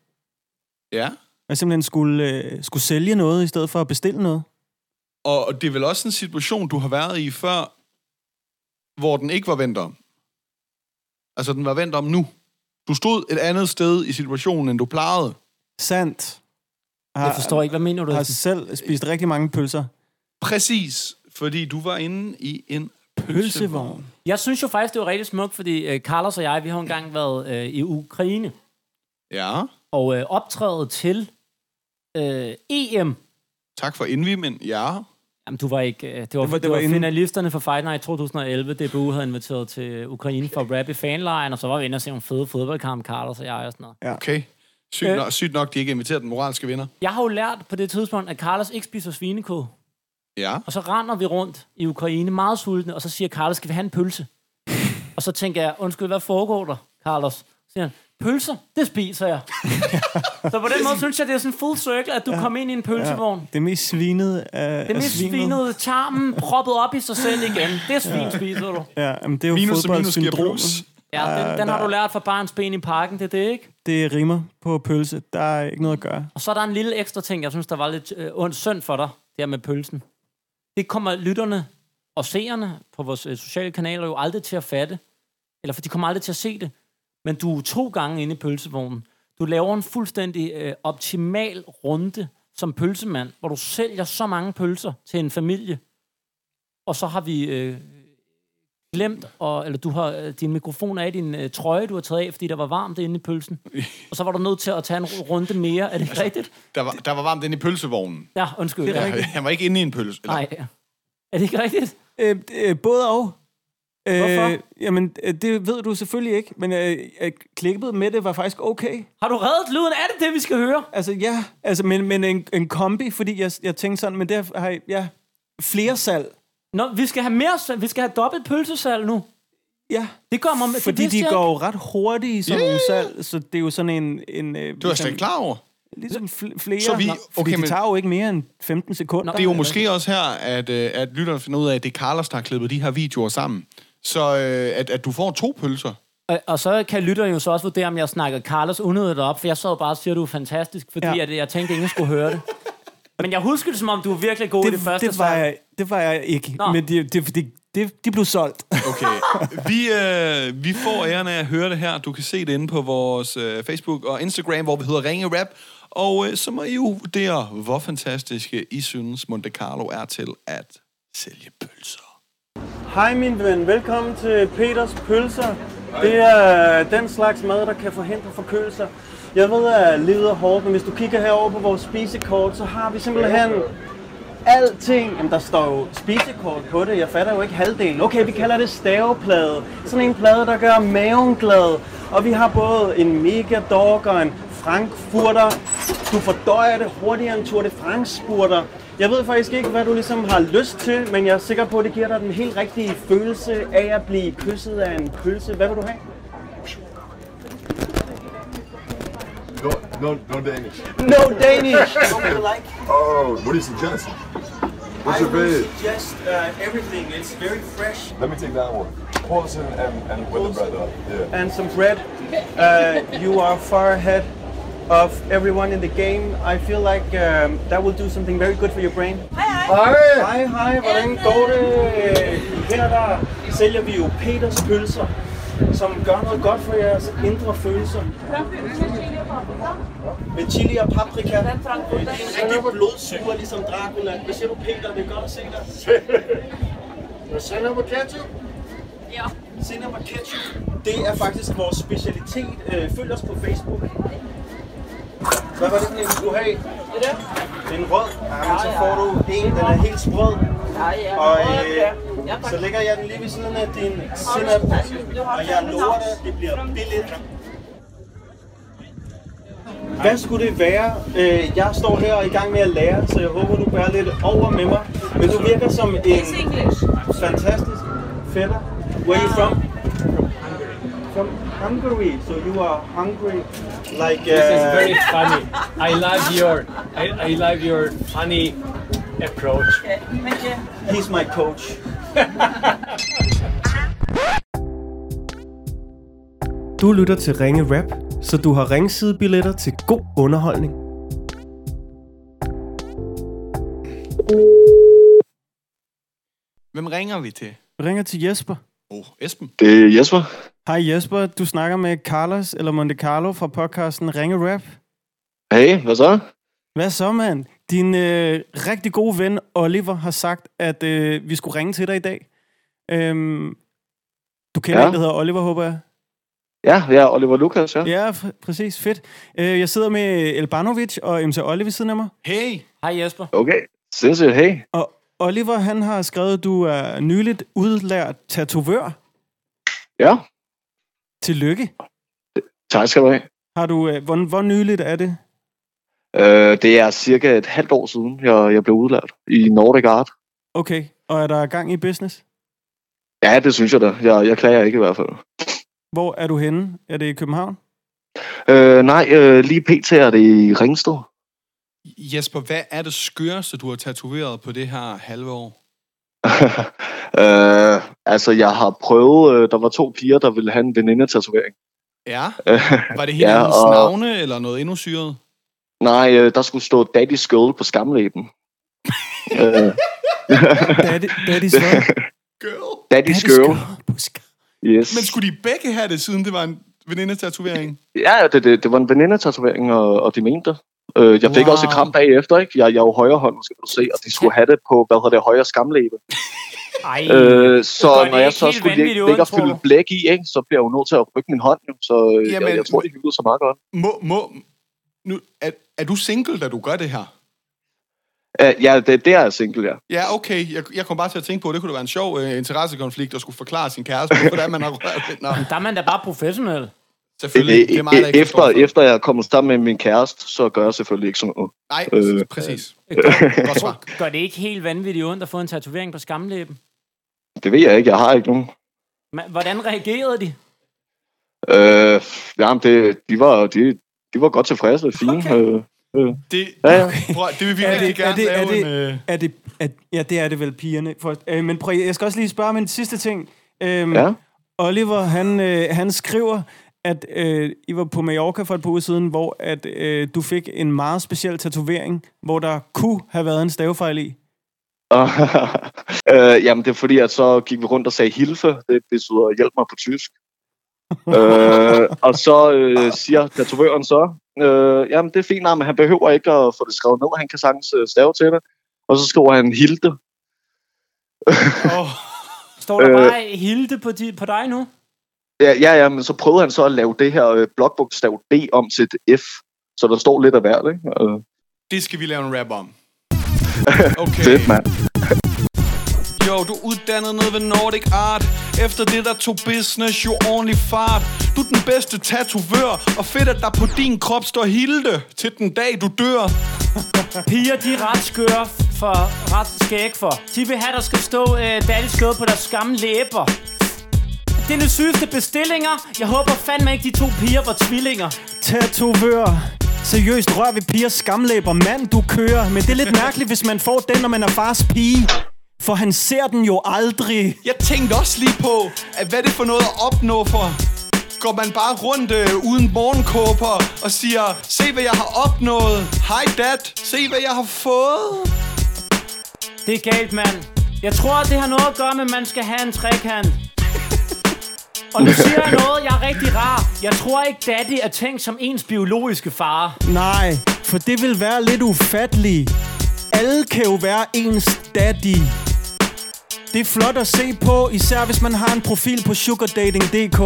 Ja. Jeg simpelthen skulle, øh, skulle sælge noget, i stedet for at bestille noget. Og det er vel også en situation, du har været i før, hvor den ikke var vendt om. Altså, den var vendt om nu. Du stod et andet sted i situationen, end du plejede. Sandt. Har, Jeg forstår ikke, hvad mener du? har selv spist rigtig mange pølser. Præcis, fordi du var inde i en pølsevogn. Pølsevogn. Jeg synes jo faktisk, det var rigtig smukt, fordi uh, Carlos og jeg, vi har engang været uh, i Ukraine Ja, og uh, optrædet til uh, EM. tak for indvig, men ja. Jamen, du var ikke... Uh, det var, det var, var- det det var, inden- finalisterne for Fight Night 2011. DBU havde inviteret til Ukraine for at rappe i fanlejren, og så var vi inde og se nogle fede fodboldkampe, Carlos og jeg og sådan noget. Okay. Sygt, Øh. nok, sygt nok, de ikke inviterede den moralske vinder. Jeg har jo lært på det tidspunkt, at Carlos ikke spiser svinekød. Ja. Og så render vi rundt i Ukraine, meget sultne, og så siger Carlos, skal vi have en pølse? og så tænker jeg, undskyld, hvad foregår der, Carlos? Så siger han, pølser, det spiser jeg. så på den måde synes jeg, det er sådan en full circle, at du ja. kom ind i en pølsevogn. Ja. Det mest svinede af Det mest svinede tarmen proppet op i sig selv igen. Det svin spiser du. Ja, men det er jo Minus og minus giver fodboldsyndromet. plus. Ja, den, den har du lært fra barns ben i parken, det er det, ikke? Det rimer på pølse. Der er ikke noget at gøre. Og så er der en lille ekstra ting, jeg synes, der var lidt øh, ondt synd for dig, det her med pølsen. Det kommer lytterne og seerne på vores øh, sociale kanaler jo aldrig til at fatte. Eller for de kommer aldrig til at se det. Men du er to gange inde i pølsevognen. Du laver en fuldstændig øh, optimal runde som pølsemand, hvor du sælger så mange pølser til en familie. Og så har vi øh, glemt, og, eller du har øh, din mikrofon er i din øh, trøje, du har taget af, fordi der var varmt inde i pølsen. Og så var du nødt til at tage en runde mere. Er det ikke rigtigt? Der var, der var varmt inde i pølsevognen. Ja, undskyld. Det er Ja. rigtigt. Han var ikke inde i en pølse. Eller? Nej. Er det ikke rigtigt? Øh, øh, både og. Øh, Hvorfor? jamen, øh, det ved du selvfølgelig ikke, men øh, øh, klippet med det var faktisk okay. Har du reddet lyden? Er det det, vi skal høre? Altså, ja, altså, men, men en, en kombi, fordi jeg, jeg tænkte sådan, men der har jeg, ja, flere salg. Nå, vi skal have mere, sal- vi skal have dobbelt pølsesal nu. Ja, Det kommer med, fordi det de går jo ret hurtigt i sådan Ja, nogle salg, så det er jo sådan en... en øh, Du er slet ikke klar over. Ligesom fl- flere, Så vi- fordi okay, de men- tager jo ikke mere end 15 sekunder. Det er jo måske også her, at, øh, at lytterne finder ud af, at det er Carlos, der har klippet de her videoer sammen. Så øh, at, at du får to pølser. Og, og så kan lytteren jo så også vurdere, om jeg snakker Carlos unødigt op, for jeg sad bare og siger, at du er fantastisk, fordi Ja. at jeg tænkte, at ingen skulle høre det. Men jeg husker det, som om du var virkelig god i det første det, var jeg, det var jeg ikke, Nå. men det, det, det, det, de blev solgt. Okay. Vi, øh, vi får æren af at høre det her. Du kan se det inde på vores øh, Facebook og Instagram, hvor vi hedder Ringe Rap. Og øh, så må I jo vurdere, hvor fantastiske I synes Monte Carlo er til at sælge pølser. Hej min ven, velkommen til Peters Pølser. Det er den slags mad, der kan forhindre forkølelser. Jeg ved, at livet er hårdt, men hvis du kigger herover på vores spisekort, så har vi simpelthen alting. Jamen, der står jo spisekort på det. Jeg fatter jo ikke halvdelen. Okay, vi kalder det staveplade. Sådan en plade, der gør maven glad. Og vi har både en mega dog og en frankfurter. Du fordøjer det hurtigere end Tour de France spurter. Jeg ved faktisk ikke, hvad du ligesom har lyst til, men jeg er sikker på, at det giver dig den helt rigtige følelse af at blive kysset af en pølse. Hvad vil du have? No, no, no Danish. No Danish! Like? Oh, what do you suggest? What's your favorite? Just uh, everything. It's very fresh. Let me take that one. Portion and, and with the bread up. Yeah. and some bread. Uh, you are far ahead of everyone in the game. I feel like um, that will do something very good for your brain. Hej! Hej, hej. Hvordan går det? Her der sælger vi jo Peters pølser, som gør noget godt for jeres indre følelser. Med chili og paprika. Det er en rigtig blodsuger, ligesom Dracula. Hvad siger du, Peter? Det er godt at se dig. Sennep og ketchup? Ja. Sennep og ketchup. Det er faktisk vores specialitet. Øh, Følg os på Facebook. Hvad var det for en, du skulle have? Det er det. En rød. Ja, men så får du en, den er helt sprød. Og øh, så lægger jeg den lige ved siden af din sennep. Og jeg lover dig, det bliver billigt. Hvad skulle det være? Øh, jeg står her og er i gang med at lære, så jeg håber, du bærer lidt over med mig. Men du virker som en fantastisk fætter. Where are you from? From Hungary. So you are hungry like... Uh, This is very funny. I love your I, I love your funny approach. He's my coach. Du lytter til Ringe Rap, så du har ringsidebilletter til god underholdning. Hvem ringer vi til? Vi ringer til Jesper. Oh, Esben. Det er Jesper. Hej Jesper, du snakker med Carlos eller Monte Carlo fra podcasten Ringe Rap. Hey, hvad så? Hvad så, mand? Din øh, rigtig gode ven Oliver har sagt, at øh, vi skulle ringe til dig i dag. Øhm, du kender Ja. en, der hedder Oliver, håber jeg? Ja, er Oliver Lukas, ja. Ja, f- præcis. Fedt. Øh, jeg sidder med Elbanovic og MC Oliver ved siden af mig. Hey. Hej Jesper. Okay, sindssygt. Hey. Og Oliver, han har skrevet, at du er nyligt udlært tatovør. Ja, Tillykke. tak skal du have. Har du, øh, hvor, hvor nyligt er det? Øh, det er cirka et halvt år siden, jeg, jeg blev udlært i Nordic Art. Okay, og er der gang i business? Ja, det synes jeg da. Jeg, jeg klager ikke i hvert fald. Hvor er du henne? Er det i København? Øh, nej, øh, lige pt. er det i Ringsted. Jesper, hvad er det skøreste, du har tatoveret på det her halve år? øh, altså, jeg har prøvet... Øh, der var to piger, der ville have en veninde-tatovering. Ja. Var det hinandens og- navne, eller noget endnu syret? Nej, øh, der skulle stå Daddy's Girl på skamlæben. øh, Daddy, daddy's hvad? Girl. Daddy's Girl. Yes. Men skulle de begge have det, siden det var en veninde-tatovering? Ja, det, det, det var en veninde-tatovering, og, og de mente det. Øh, jeg fik Wow. også et kram bagefter, ikke? Jeg, jeg er jo højre hånd, skal du se, og de skulle have det på, hvad hedder det, højre skamlæbe. Ej, Øh, så når jeg ikke så skulle vanvittigt ligge, ligge og fylde blæk i, ikke, så bliver jeg jo nødt til at rykke min hånd. Jo, så øh, Jamen- jeg, jeg tror, det hyggede så meget godt. Må, må, nu, er, er du single, da du gør det her? Uh, ja, det, det er jeg single, ja. Ja, okay. Jeg, jeg kom bare til at tænke på, at det kunne da være en sjov uh, interessekonflikt at skulle forklare sin kæreste, hvordan man har rørt der er man da bare professionel. Selvfølgelig. Det er E- efter, det. efter jeg er kommet sammen med min kæreste, så gør jeg selvfølgelig ikke sådan noget. Nej, Øh. præcis. Godt svar. Gør det ikke helt vanvittigt ondt at få en tatovering på skamlæben? Det ved jeg ikke, jeg har ikke nogen. Men Hvordan reagerede de? Øh, jamen, det, de, var, de, de var godt tilfredse, fine. Okay. Øh, øh. Det, Ja, ja. prøv, det vil vi Er rigtig det, er gerne det, er lave det, en... Øh, er det, er, ja, det er det vel, pigerne. For, øh, men prøv, jeg skal også lige spørge om en sidste ting. Øhm, Ja. Oliver, han, øh, han skriver, at øh, I var på Mallorca for et par uger siden, hvor at, øh, du fik en meget speciel tatovering, hvor der kunne have været en stavefejl i. øh, jamen, det er fordi, at så gik vi rundt og sagde hilfe. Det betyder hjælp mig på tysk. øh, og så øh, siger tatovøren så, øh, jamen det er fint, nej, men han behøver ikke at få det skrevet ned. Han kan sagtens øh, stave til det. Og så skriver han Hilde. oh, Står der Øh. bare Hilde på, di, på dig nu? Ja, ja, ja, men så prøvede han så at lave det her øh, blokbogstav D om til et F. Så der står lidt af hvert, ikke? Øh, det skal vi lave en rap om. Okay. fedt, mand. Jo, du uddannet ned ved Nordic Art Efter det der tog business jo ordentlig fart Du er den bedste tatovør Og fedt at der på din krop står Hilde Til den dag du dør Piger, de er ret skøre for ret skæg for. De vil have, der skal stå øh, daddy's girl på deres skamme læber. Det er de sygeste bestillinger. Jeg håber fandme ikke, de to piger var tvillinger. Tatovør. Seriøst, rør ved pigers skamlæber. Mand, du kører. Men det er lidt mærkeligt, hvis man får den, når man er fars pige. For han ser den jo aldrig. Jeg tænkte også lige på at Hvad er det for noget at opnå for Går man bare rundt øh, uden morgenkåber Og siger Se hvad jeg har opnået Hej dad, se hvad jeg har fået Det er galt, mand. Jeg tror, det har noget at gøre med, at man skal have en trekant. Og nu siger jeg noget, jeg er rigtig rar. Jeg tror ikke, daddy er tænkt som ens biologiske far. Nej, for det vil være lidt ufatteligt. Alle kan jo være ens daddy. Det er flot at se på, især hvis man har en profil på sugardating.dk.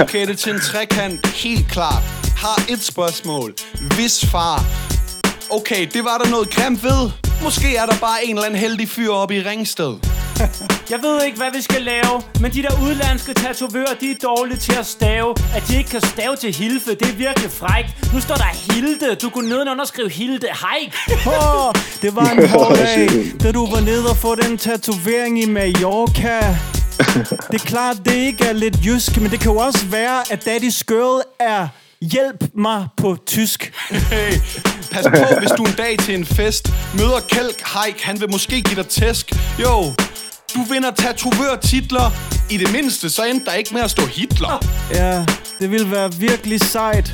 Okay, det er til en trekant Helt klart Har et spørgsmål Hvis far Okay, det var der noget grimt ved Måske er der bare en eller anden heldig fyr oppe i Ringsted Jeg ved ikke, hvad vi skal lave, men de der udlandske tatovører, de er dårlige til at stave. At de ikke kan stave til Hilfe, det er virkelig frækt. Nu står der Hilde. Du kunne nedenunder skrive Hilde. Hej. Det var en hård dag, da du var nede og få den tatovering i Mallorca. Det er klart, det ikke er lidt jysk, men det kan jo også være, at Daddy's Girl er hjælp mig på tysk. Hey, pas på, hvis du en dag til en fest møder Kelk Haik, han vil måske give dig tæsk. Jo, du vinder tatovør-titler. I det mindste, så endte der ikke med at stå Hitler. Ja, det ville være virkelig sejt.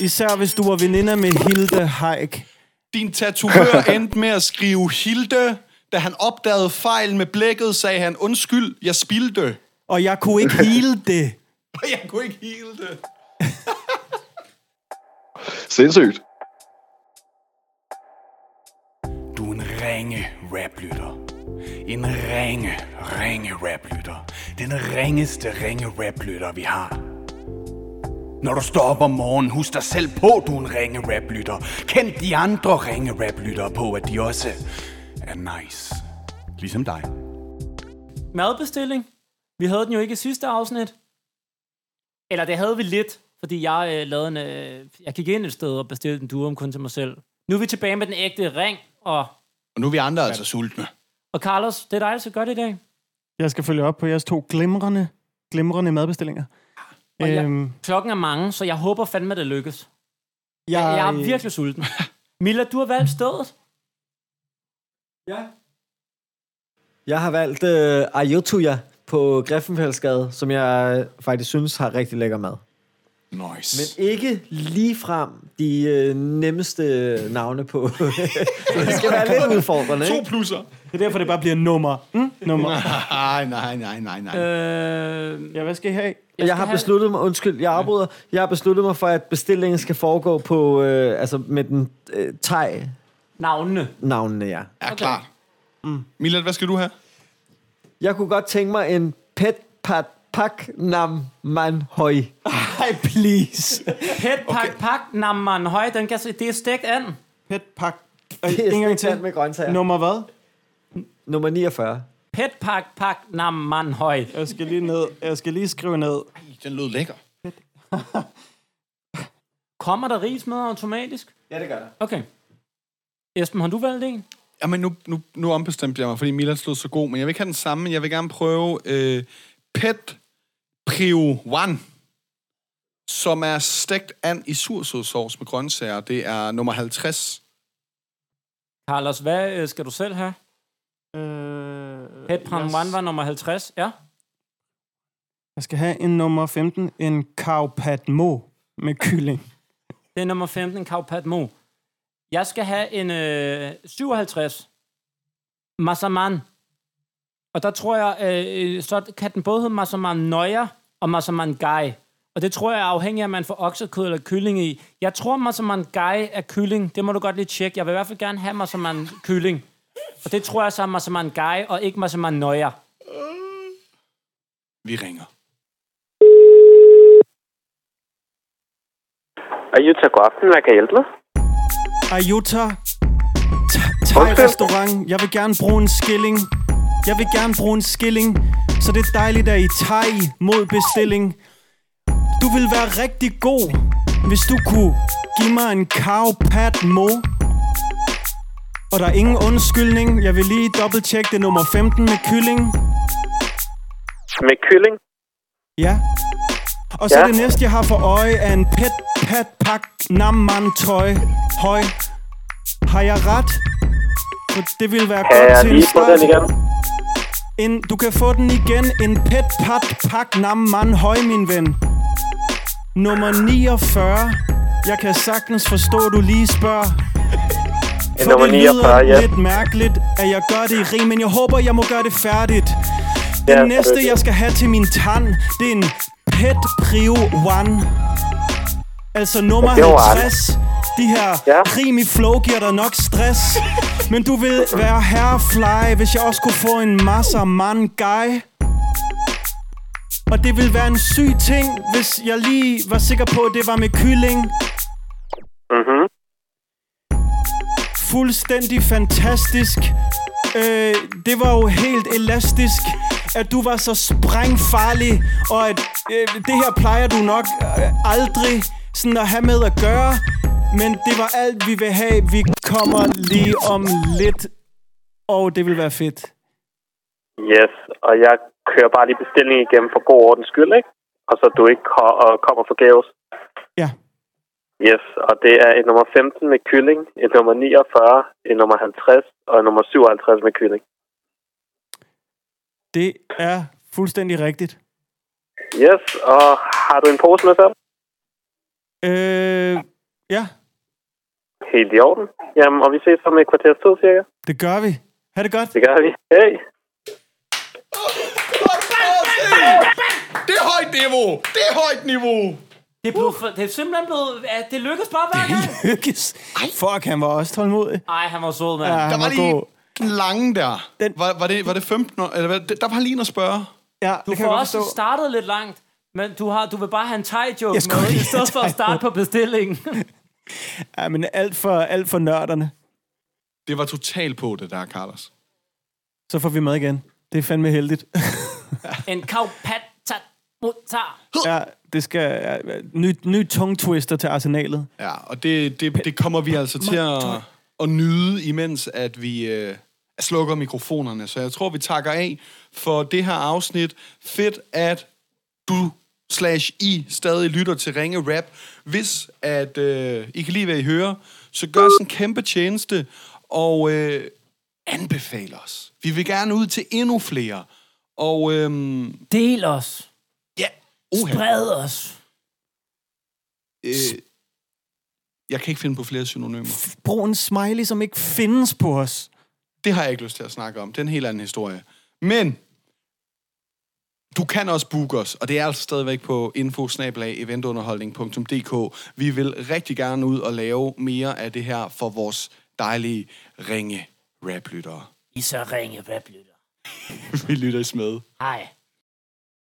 Især hvis du var veninder med Hilde Haik. Din tatovør endte med at skrive Hilde. Da han opdagede fejl med blækket, sagde han, undskyld, jeg spildte. Og jeg kunne ikke hele det. Og jeg kunne ikke hele det. Sindssygt. Du er en ringe raplytter. En ringe, ringe raplytter. Den ringeste ringe raplytter, vi har. Når du står op om morgenen, husk dig selv på, du er en ringe raplytter. Kend de andre ringe raplyttere på, at de også er nice. Ligesom dig. Madbestilling. Vi havde den jo ikke i sidste afsnit. Eller det havde vi lidt, fordi jeg øh, lavede en... Øh, jeg gik ind et sted og bestilte en durum kun til mig selv. Nu er vi tilbage med den ægte ring, og, Og nu er vi andre altså sultne. Og Carlos, det er dig, gøre det i dag. Jeg skal følge op på jeres to glimrende, glimrende madbestillinger. Og jeg, Øhm, klokken er mange, så jeg håber fandme, at det lykkes. jeg, Jeg, jeg er virkelig sulten. Milla, du har valgt stedet. Ja. Jeg har valgt øh, Ayutthaya på Griffenfeldsgade, som jeg øh, faktisk synes har rigtig lækker mad. Nice. Men ikke lige frem de øh, nemmeste navne på. det skal være lidt udfordrende, To plusser. Det er derfor, det bare bliver nummer. Mm? Nummer. Nej, nej, nej, nej, nej. Øh, Ja, hvad skal I have? Jeg, skal jeg har have- besluttet mig, undskyld, jeg afbryder. Jeg har besluttet mig for, at bestillingen skal foregå på, øh, altså med den øh, thai-navnene, navnene. ja. Er okay. klart. Mm. Milad, hvad skal du have? Jeg kunne godt tænke mig en pet pat pak nam man høj. Ej, please. Pet pak okay. pak namman høj, den kan det er stegt and. Pet pak. Øh, Det er en gang til. med grøntsager. Nummer hvad? Nummer 49. Pet pak pak namman høj. Jeg skal lige ned. Jeg skal lige skrive ned. Den lød lækker. Kommer der ris med automatisk? Ja, det gør der. Okay. Esben, har du valgt en? Jamen, nu, nu, nu ombestemte jeg mig, fordi Milad stod så god, men jeg vil ikke have den samme. Jeg vil gerne prøve øh, Pet Prio One, som er stegt and i sursødsovs med grøntsager. Det er nummer 50. Carlos, hvad øh, skal du selv have? Øh, Pet Pan jeg, One var nummer 50, ja. jeg skal have en nummer 15. En Cow Pat Mo med kylling. Det er nummer 15, Kaupat Mo. Jeg skal have en øh, 57. Massaman. Og der tror jeg, øh, så kan den både hedde Massaman Nøjer og Massaman Gai. Og det tror jeg er afhængig af, om man får oksekød eller kylling i. Jeg tror, Massaman Gai er kylling. Det må du godt lige tjekke. Jeg vil i hvert fald gerne have Massaman kylling. Og det tror jeg så er Massaman Gai og ikke Massaman Nøjer. Vi ringer. Ayuta, god aften. Hvad kan jeg hjælpe med? Ayuta. Thai-restaurant. Jeg vil gerne bruge en skilling. Jeg vil gerne bruge en skilling. Så det er dejligt, at I thai mod bestilling. Du vil være rigtig god, hvis du kunne give mig en cow pat mo. Og der er ingen undskyldning. Jeg vil lige dobbelt-tjekke det er nummer 15 med kylling. Med kylling? Ja. Og så Ja. det næste, jeg har for øje, er en pet pat pak nam man tøj. Høj. Har jeg ret? For det vil være Kan godt jeg til en lige få start. den igen? En, du kan få den igen. En pet pat pak nam man høj, min ven. Nummer 49. Jeg kan sagtens forstå, du lige spørger. For nummer det 49, lyder ja. lidt mærkeligt, at jeg gør det i rim, men jeg håber, jeg må gøre det færdigt. Den Ja, næste, det- jeg skal have til min tand, det er en Pet Prio One. Altså nummer Prio One. 50. De her Ja. ja. rim i flow giver dig nok stress. Men du vil være herrefly, hvis jeg også kunne få en masser man guy. Og det vil være en syg ting, hvis jeg lige var sikker på, at det var med kylling. Mhm. Fuldstændig fantastisk. Øh, det var jo helt elastisk, at du var så sprængfarlig, og at øh, det her plejer du nok øh, aldrig sådan at have med at gøre. Men det var alt, vi vil have. Vi kommer lige om lidt, og det vil være fedt. Yes, og jeg kører bare lige bestillingen igennem for god ordens skyld, ikke? Og så du ikke kommer forgæves. Ja. Yes, og det er et nummer 15 med kylling, et nummer 49, et nummer 50 og et nummer 57 med kylling. Det er fuldstændig rigtigt. Yes, og har du en pose med selv? Øh, ja, Helt i orden. Jamen, og vi ses om et kvarters tid, cirka. det gør vi. Ha' det godt. Det gør vi. Hey! Det er højt niveau! Det er højt niveau! Det, blev for, det er simpelthen blevet... Ja, det lykkedes bare hver gang. Lykkes. Fuck, han var også tålmodig. Ej, han var sød, mand. Ja, Der var var lige god. den lange der. Den- Var, var, det, var det 15 år? Eller? Der var lige noget at spørge. Ja, Du det kan får også forstå. startet lidt langt, men du, har, du vil bare have en thai-joke Jeg skulle med, i stedet for at starte på bestillingen. Ja, men alt for, alt for nørderne. Det var totalt på, det der, Carlos. Så får vi mad igen. Det er fandme heldigt. en kavpata mutar. ja, det skal... Ja, ny, ny tongue twister til arsenalet. Ja, og det, det, det kommer vi altså til at, at nyde, imens at vi øh, slukker mikrofonerne. Så jeg tror, vi takker af for det her afsnit. Fedt, at du slash I stadig lytter til Ringe Rap. Hvis at øh, I kan lide, hvad I hører, så gør os en kæmpe tjeneste og øh, anbefale os. Vi vil gerne ud til endnu flere. Og øhm, Del os. ja, Spred os. øh, jeg kan ikke finde på flere synonymer. Brug en smiley, som ikke findes på os. Det har jeg ikke lyst til at snakke om. Det er en helt anden historie. Men du kan også booke os, og det er altså stadigvæk på info eventunderholdning.dk. Vi vil rigtig gerne ud og lave mere af det her for vores dejlige ringe raplyttere. I så ringe, der? Vi lytter med. Hej.